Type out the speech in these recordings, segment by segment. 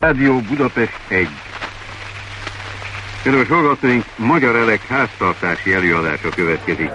Rádió Budapest 1. Kedves hallgatóink, Magyar Elek háztartási előadása következik.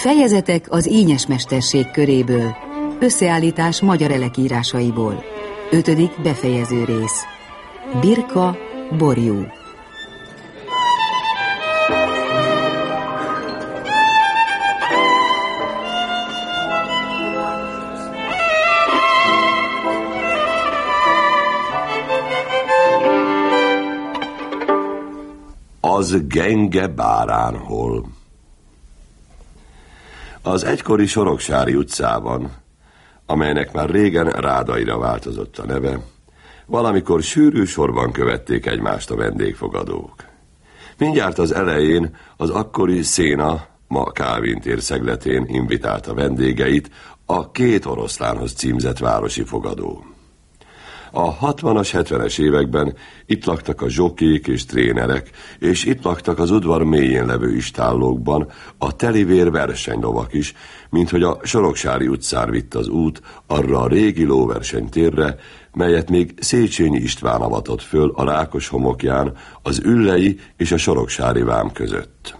Fejezetek az ínyes mesterség köréből. Összeállítás magyar elekírásaiból. Ötödik befejező rész. Birka, borjú. Az genge báránhol. Az egykori Soroksári utcában, amelynek már régen Rádaira változott a neve, valamikor sűrű sorban követték egymást a vendégfogadók. Mindjárt az elején az akkori Széna, ma Kávin szegletén invitálta vendégeit a két oroszlánhoz címzett városi fogadó. A 60-as, 70-es években itt laktak a zsokék és trénerek, és itt laktak az udvar mélyén levő istállókban a telivér versenylovak is, mint hogy a Soroksári utcán vitt az út arra a régi lóversenytérre, melyet még Széchenyi István avatott föl a Rákos homokján az Üllei és a Soroksári vám között.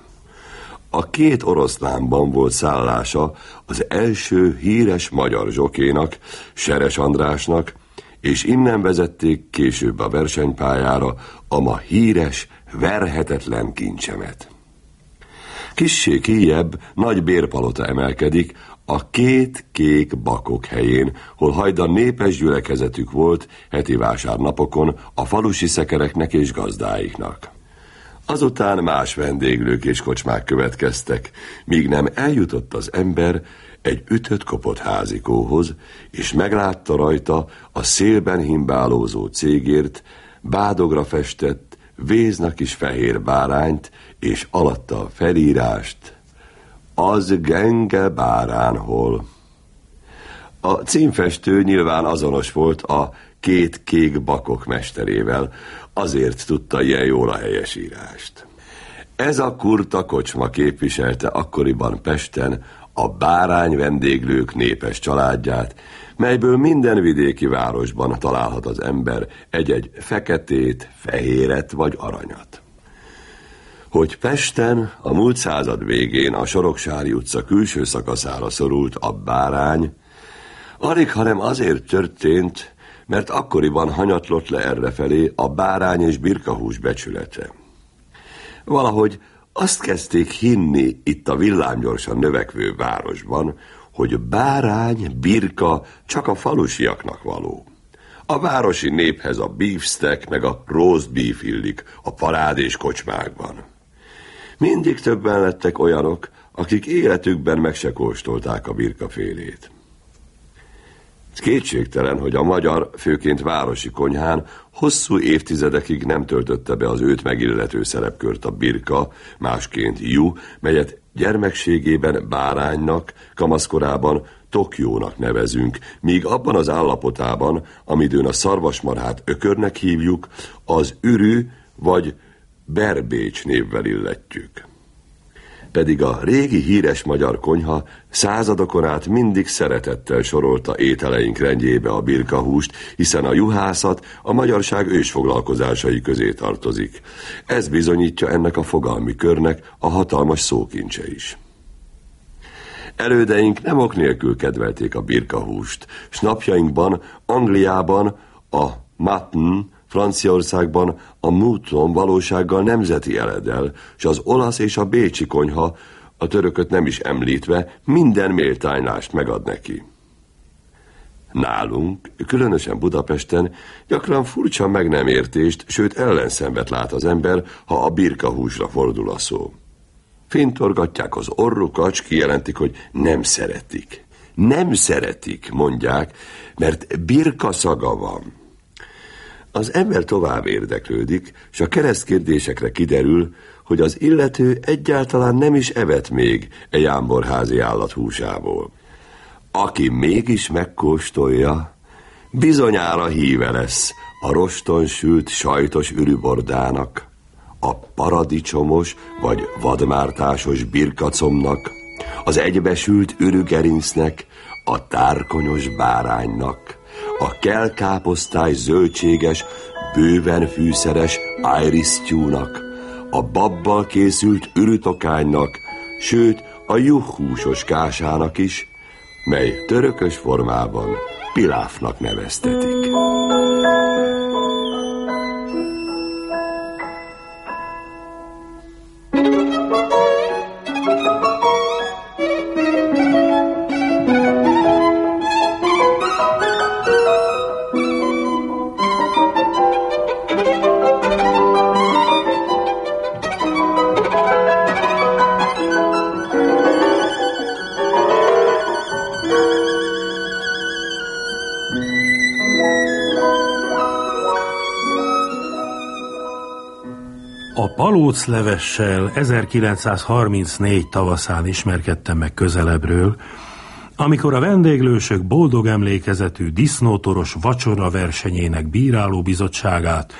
A két oroszlánban volt szállása az első híres magyar zsokénak, Seres Andrásnak, és innen vezették később a versenypályára a ma híres, verhetetlen kincsemet. Kissé kijebb nagy bérpalota emelkedik, a két kék bakok helyén, hol hajdan népes gyülekezetük volt heti vásárnapokon a falusi szekereknek és gazdáiknak. Azután más vendéglők és kocsmák következtek, míg nem eljutott az ember egy ütött kopott házikóhoz, és meglátta rajta a szélben himbálózó cégért, bádogra festett, véznak is fehér bárányt, és alatta a felírást, az genge báránhol. A címfestő nyilván azonos volt a két kék bakok mesterével, azért tudta ilyen jól a helyesírást. Ez a kurta kocsma képviselte akkoriban Pesten a bárány vendéglők népes családját, melyből minden vidéki városban találhat az ember egy-egy feketét, fehéret vagy aranyat. Hogy Pesten a múlt század végén a Soroksári utca külső szakaszára szorult a bárány, alig hanem azért történt, mert akkoriban hanyatlott le errefelé a bárány és birkahús becsülete. Valahogy azt kezdték hinni itt a villámgyorsan növekvő városban, hogy bárány, birka csak a falusiaknak való. A városi néphez a beefsteak meg a roast beef illik a parádés kocsmákban. Mindig többen lettek olyanok, akik életükben meg se kóstolták a birkafélét. Kétségtelen, hogy a magyar, főként városi konyhán hosszú évtizedekig nem töltötte be az őt megillető szerepkört a birka, másként jú, melyet gyermekségében báránynak, kamaszkorában Tokiónak nevezünk, míg abban az állapotában, amidőn a szarvasmarhát ökörnek hívjuk, az ürű vagy berbécs névvel illetjük pedig a régi híres magyar konyha századokon át mindig szeretettel sorolta ételeink rendjébe a birkahúst, hiszen a juhászat a magyarság ősfoglalkozásai közé tartozik. Ez bizonyítja ennek a fogalmi körnek a hatalmas szókincse is. Elődeink nem ok nélkül kedvelték a birkahúst, s napjainkban Angliában a mutton, Franciaországban a mouton valósággal nemzeti eledel, és az olasz és a bécsi konyha, a törököt nem is említve, minden méltánylást megad neki. Nálunk, különösen Budapesten gyakran furcsa meg nem értést, sőt ellenszenvet lát az ember, ha a birkahúsra fordul a szó. Fintorgatják az orrukat, s kijelentik, hogy nem szeretik. Nem szeretik, mondják, mert birka szaga van. Az ember tovább érdeklődik, és a keresztkérdésekre kiderül, hogy az illető egyáltalán nem is evett még egy jámborházi állat húsából. Aki mégis megkóstolja, bizonyára híve lesz a roston sült sajtos ürübordának, a paradicsomos vagy vadmártásos birkacomnak, az egybesült ürügerincnek, a tárkonyos báránynak, a kelkáposztás zöldséges, bőven fűszeres ájrisztyúnak, a babbal készült ürütokánynak, sőt a juhúsos kásának is, mely törökös formában piláfnak neveztetik. Palóclevessel 1934 tavaszán ismerkedtem meg közelebbről, amikor a vendéglősök boldog emlékezetű disznótoros vacsora versenyének bíráló bizottságát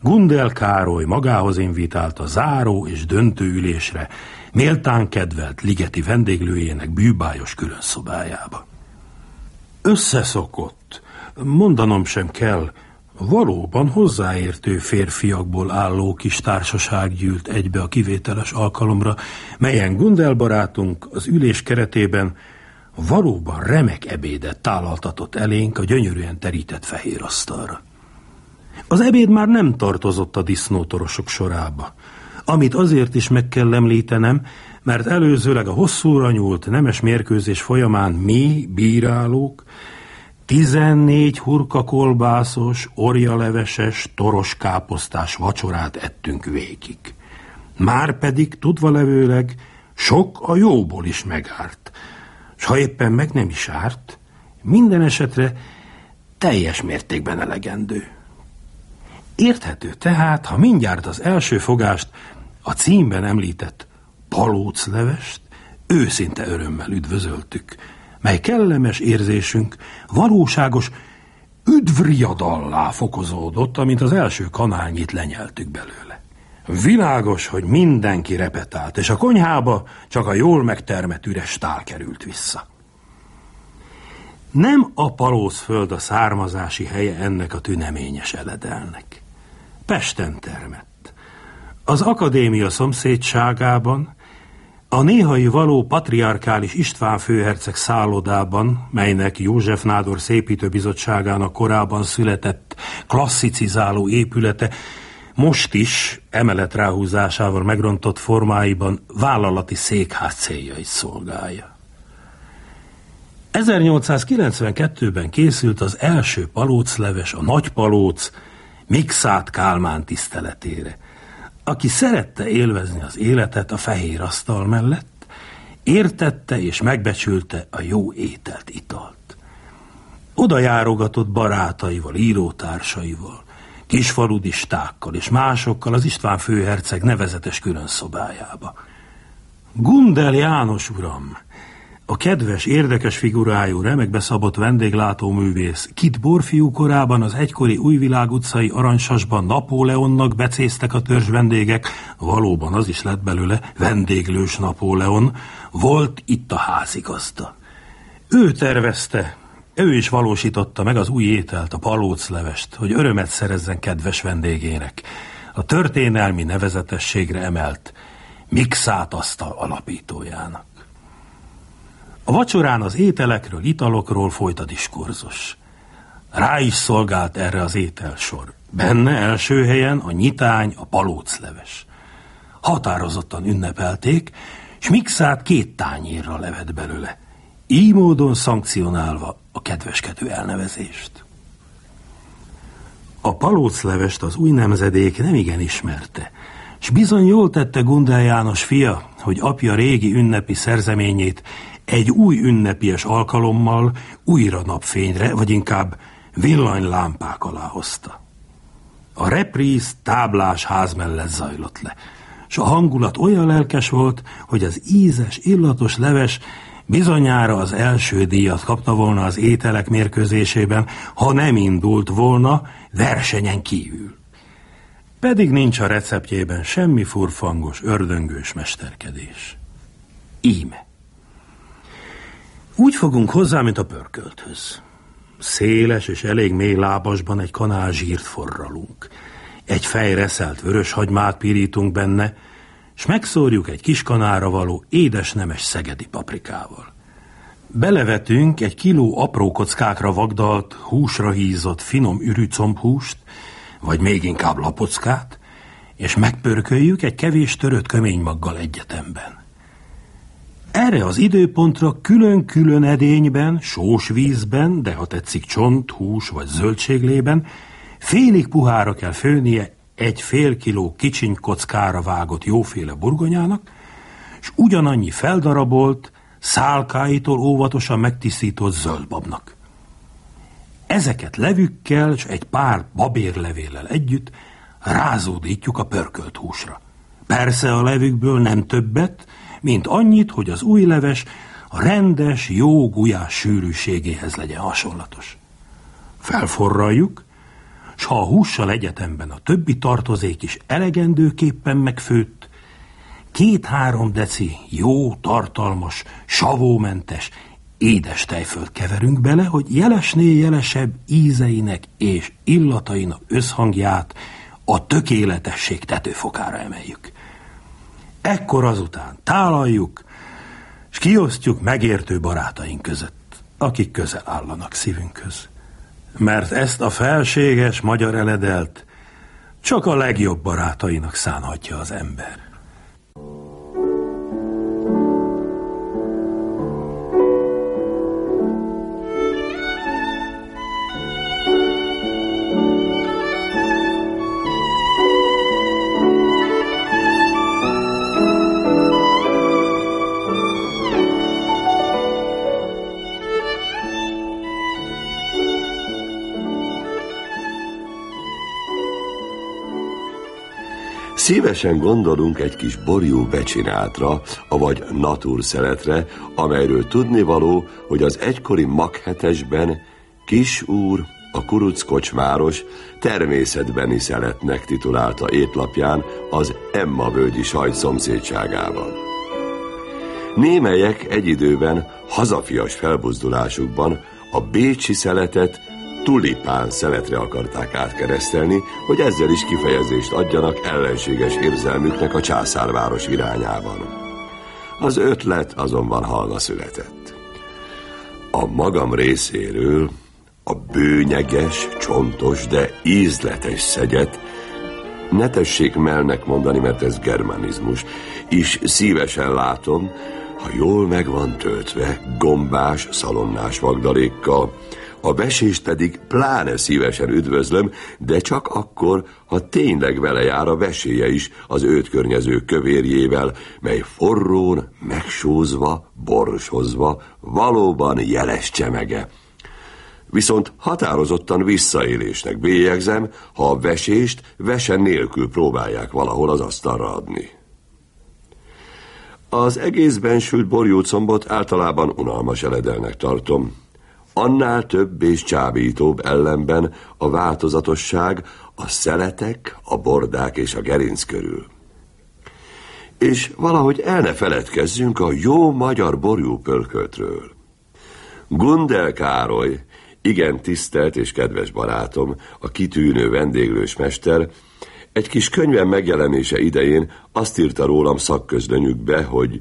Gundel Károly magához invitálta záró és döntőülésre, méltán kedvelt ligeti vendéglőjének bűbájos különszobájába. Összeszokott, mondanom sem kell, Valóban hozzáértő férfiakból álló kis társaság gyűlt egybe a kivételes alkalomra, melyen Gundel barátunk az ülés keretében valóban remek ebédet tálaltatott elénk a gyönyörűen terített fehér asztalra. Az ebéd már nem tartozott a disznótorosok sorába, amit azért is meg kell említenem, mert előzőleg a hosszúra nyúlt nemes mérkőzés folyamán mi, bírálók, Tizennégy hurkakolbászos, orjaleveses, toros káposztás vacsorát ettünk végig. Már pedig tudva levőleg sok a jóból is megárt, s ha éppen meg nem is árt, minden esetre teljes mértékben elegendő. Érthető tehát, ha mindjárt az első fogást, a címben említett palóclevest őszinte örömmel üdvözöltük, mely kellemes érzésünk valóságos üdvriadallá fokozódott, amint az első kanálnyit lenyeltük belőle. Világos, hogy mindenki repetált, és a konyhába csak a jól megtermett üres tál került vissza. Nem a palózföld a származási helye ennek a tüneményes eledelnek. Pesten termett. Az akadémia szomszédságában, a néhai való patriarkális István főherceg szállodában, melynek József Nádor szépítőbizottságának korábban született klasszicizáló épülete, most is emelet ráhúzásával megrontott formáiban vállalati székház célja is szolgálja. 1892-ben készült az első palócleves, a Nagy Palóc, Mixát Kálmán tiszteletére – aki szerette élvezni az életet a fehér asztal mellett, értette és megbecsülte a jó ételt, italt. Oda járogatott barátaival, írótársaival, kisfaludistákkal és másokkal az István főherceg nevezetes külön szobájába. Gundel János uram, a kedves, érdekes figurájú, remekbe szabott vendéglátóművész Kit Borfiú korában az egykori Újvilág utcai aranysasban Napóleonnak becéztek a törzs vendégek, valóban az is lett belőle vendéglős Napóleon, volt itt a házigazda. Ő tervezte, ő is valósította meg az új ételt, a palóclevest, hogy örömet szerezzen kedves vendégének. A történelmi nevezetességre emelt Mixát asztal alapítójának. A vacsorán az ételekről, italokról folyt a diskurzus. Rá is szolgált erre az ételsor. Benne első helyen a nyitány, a palócleves. Határozottan ünnepelték, s mixát két tányérra levett belőle, így módon szankcionálva a kedveskedő elnevezést. A palóclevest az új nemzedék nem igen ismerte, s bizony jól tette Gundel János fia, hogy apja régi ünnepi szerzeményét egy új ünnepies alkalommal újra napfényre, vagy inkább villanylámpák alá hozta. A repríz táblás ház mellett zajlott le. és a hangulat olyan lelkes volt, hogy az ízes, illatos leves bizonyára az első díjat kapta volna az ételek mérkőzésében, ha nem indult volna versenyen kívül. Pedig nincs a receptjében semmi furfangos, ördöngős mesterkedés. Íme. Úgy fogunk hozzá, mint a pörkölthöz. Széles és elég mély lábasban egy kanál zsírt forralunk. Egy fejreszelt vörös hagymát pirítunk benne, és megszórjuk egy kis kanára való édes nemes szegedi paprikával. Belevetünk egy kiló apró kockákra vagdalt, húsra hízott finom ürücombhúst, vagy még inkább lapockát, és megpörköljük egy kevés törött köménymaggal egyetemben. Erre az időpontra külön-külön edényben, sós vízben, de ha tetszik csont, hús vagy zöldséglében, félig puhára kell főnie egy fél kiló kicsiny kockára vágott jóféle burgonyának, és ugyanannyi feldarabolt, szálkáitól óvatosan megtisztított zöldbabnak. Ezeket levükkel és egy pár babérlevéllel együtt rázódítjuk a pörkölt húsra. Persze a levükből nem többet, mint annyit, hogy az új leves a rendes, jó gulyás sűrűségéhez legyen hasonlatos. Felforraljuk, s ha a hússal egyetemben a többi tartozék is elegendőképpen megfőtt, két-három deci jó, tartalmas, savómentes, édes tejfölt keverünk bele, hogy jelesnél jelesebb ízeinek és illatainak összhangját a tökéletesség tetőfokára emeljük. Ekkor azután tálaljuk, és kiosztjuk megértő barátaink között, akik közel állanak szívünkhöz. Mert ezt a felséges magyar eledelt csak a legjobb barátainak szánhatja az ember. Szívesen gondolunk egy kis borjú becsinátra, avagy natúrszeletre, amelyről tudnivaló, hogy az egykori maghetesben kis úr, a kuruc kocsmáros természetbeni szeletnek titulálta étlapján az Emma völgyi sajt szomszédságában. Némelyek egy időben hazafias felbuzdulásukban a bécsi szeletet tulipán szeletre akarták átkeresztelni, hogy ezzel is kifejezést adjanak ellenséges érzelmüknek a császárváros irányában. Az ötlet azonban halva született. A magam részéről a bőnyeges, csontos, de ízletes szegyet, ne tessék melnek mondani, mert ez germanizmus, is szívesen látom, ha jól meg van töltve, gombás, szalonnás vagdalékkal, a besést pedig pláne szívesen üdvözlöm, de csak akkor, ha tényleg vele jár a veséje is az őt környező kövérjével, mely forrón, megsózva, borsozva, valóban jeles csemege. Viszont határozottan visszaélésnek bélyegzem, ha a vesést vesen nélkül próbálják valahol az asztalra adni. Az egészben sült borjócombot általában unalmas eledelnek tartom, Annál több és csábítóbb ellenben a változatosság a szeletek, a bordák és a gerinc körül. És valahogy el ne feledkezzünk a jó magyar borjú pörköltről. Gundel Károly, igen tisztelt és kedves barátom, a kitűnő vendéglős mester, egy kis könyvem megjelenése idején azt írta rólam szakközlönyükbe, hogy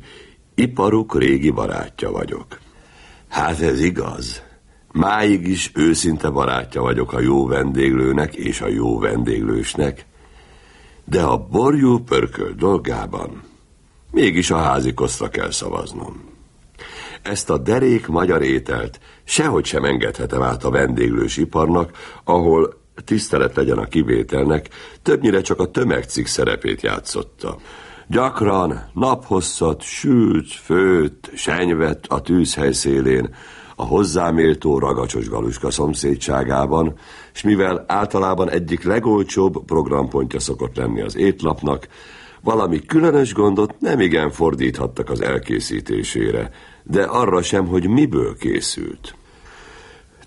iparuk régi barátja vagyok. Hát ez igaz. Máig is őszinte barátja vagyok a jó vendéglőnek és a jó vendéglősnek, de a borjú pörköl dolgában mégis a házi kosztra kell szavaznom. Ezt a derék magyar ételt sehogy sem engedhetem át a vendéglős iparnak, ahol tisztelet legyen a kivételnek, többnyire csak a tömegcik szerepét játszotta. Gyakran naphosszat sült, főtt, senyvet a tűzhely szélén, a hozzáméltó ragacsos galuska szomszédságában, és mivel általában egyik legolcsóbb programpontja szokott lenni az étlapnak, valami különös gondot nem igen fordíthattak az elkészítésére, de arra sem, hogy miből készült.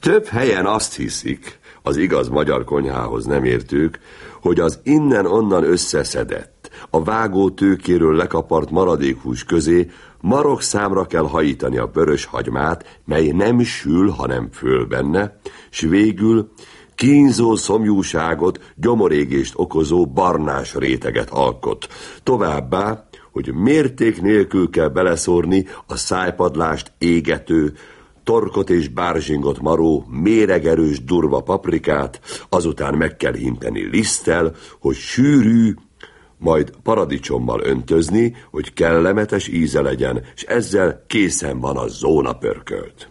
Több helyen azt hiszik, az igaz magyar konyhához nem értők, hogy az innen-onnan összeszedett, a vágó tőkéről lekapart maradékhús közé marok számra kell hajítani a vörös hagymát, mely nem sül, hanem föl benne, s végül kínzó szomjúságot, gyomorégést okozó barnás réteget alkot. Továbbá, hogy mérték nélkül kell beleszórni a szájpadlást égető, torkot és bárzsingot maró, méregerős durva paprikát, azután meg kell hinteni liszttel, hogy sűrű, majd paradicsommal öntözni, hogy kellemetes íze legyen, és ezzel készen van a zóna pörkölt.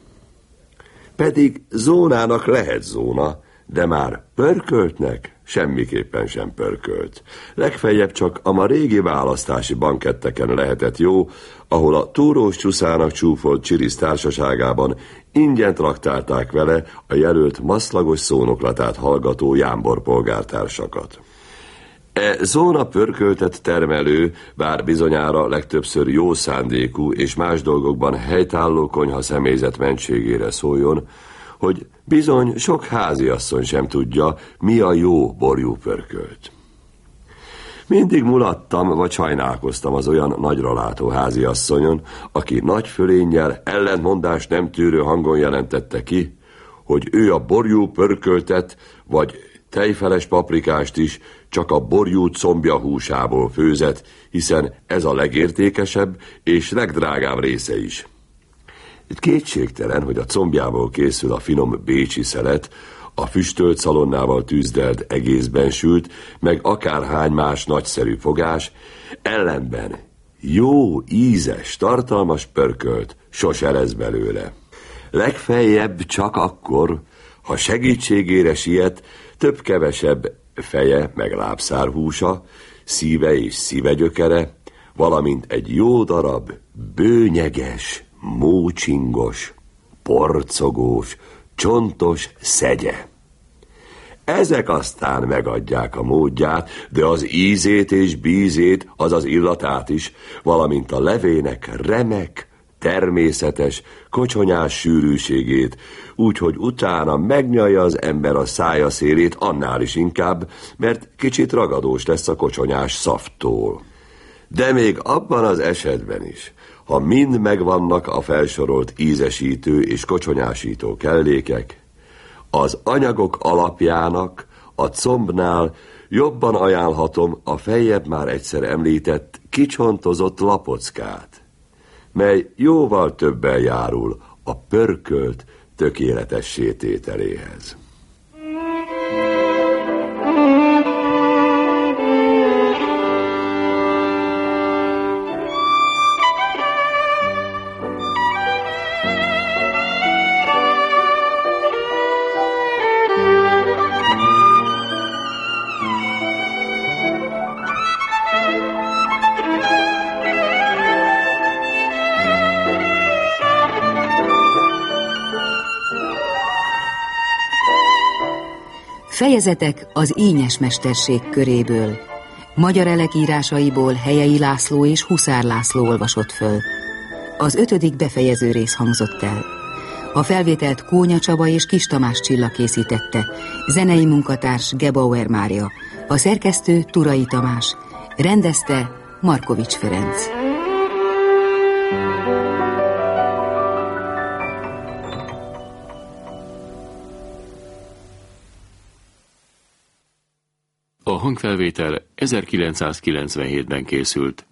Pedig zónának lehet zóna, de már pörköltnek semmiképpen sem pörkölt. Legfeljebb csak a ma régi választási banketteken lehetett jó, ahol a túrós csúszának csúfolt csirisz társaságában ingyen traktálták vele a jelölt maszlagos szónoklatát hallgató jámbor polgártársakat. E zóna pörköltet termelő, bár bizonyára legtöbbször jó szándékú és más dolgokban helytálló konyha személyzet mentségére szóljon, hogy bizony sok háziasszony sem tudja, mi a jó borjú pörkölt. Mindig mulattam, vagy sajnálkoztam az olyan nagyra látó háziasszonyon, aki nagy fölénnyel ellentmondást nem tűrő hangon jelentette ki, hogy ő a borjú pörköltet, vagy tejfeles paprikást is csak a borjú combja húsából főzet, hiszen ez a legértékesebb és legdrágább része is. Itt kétségtelen, hogy a combjából készül a finom bécsi szelet, a füstölt szalonnával tűzdelt egészben sült, meg akárhány más nagyszerű fogás, ellenben jó, ízes, tartalmas pörkölt sose lesz belőle. Legfeljebb csak akkor, ha segítségére siet, több-kevesebb feje meg lábszárhúsa, szíve és szívegyökere, valamint egy jó darab, bőnyeges, mócsingos, porcogós, csontos szegye. Ezek aztán megadják a módját, de az ízét és bízét, azaz illatát is, valamint a levének remek, természetes, kocsonyás sűrűségét, úgyhogy utána megnyalja az ember a szája szélét annál is inkább, mert kicsit ragadós lesz a kocsonyás szafttól. De még abban az esetben is, ha mind megvannak a felsorolt ízesítő és kocsonyásító kellékek, az anyagok alapjának a combnál jobban ajánlhatom a fejjebb már egyszer említett kicsontozott lapockát, mely jóval többel járul a pörkölt tökéletes sétételéhez. Fejezetek az ínyes mesterség köréből. Magyar elek írásaiból Helyei László és Huszár László olvasott föl. Az ötödik befejező rész hangzott el. A felvételt Kónya Csaba és Kis Tamás Csilla készítette, zenei munkatárs Gebauer Mária, a szerkesztő Turai Tamás, rendezte Markovics Ferenc. Hangfelvétel 1997-ben készült.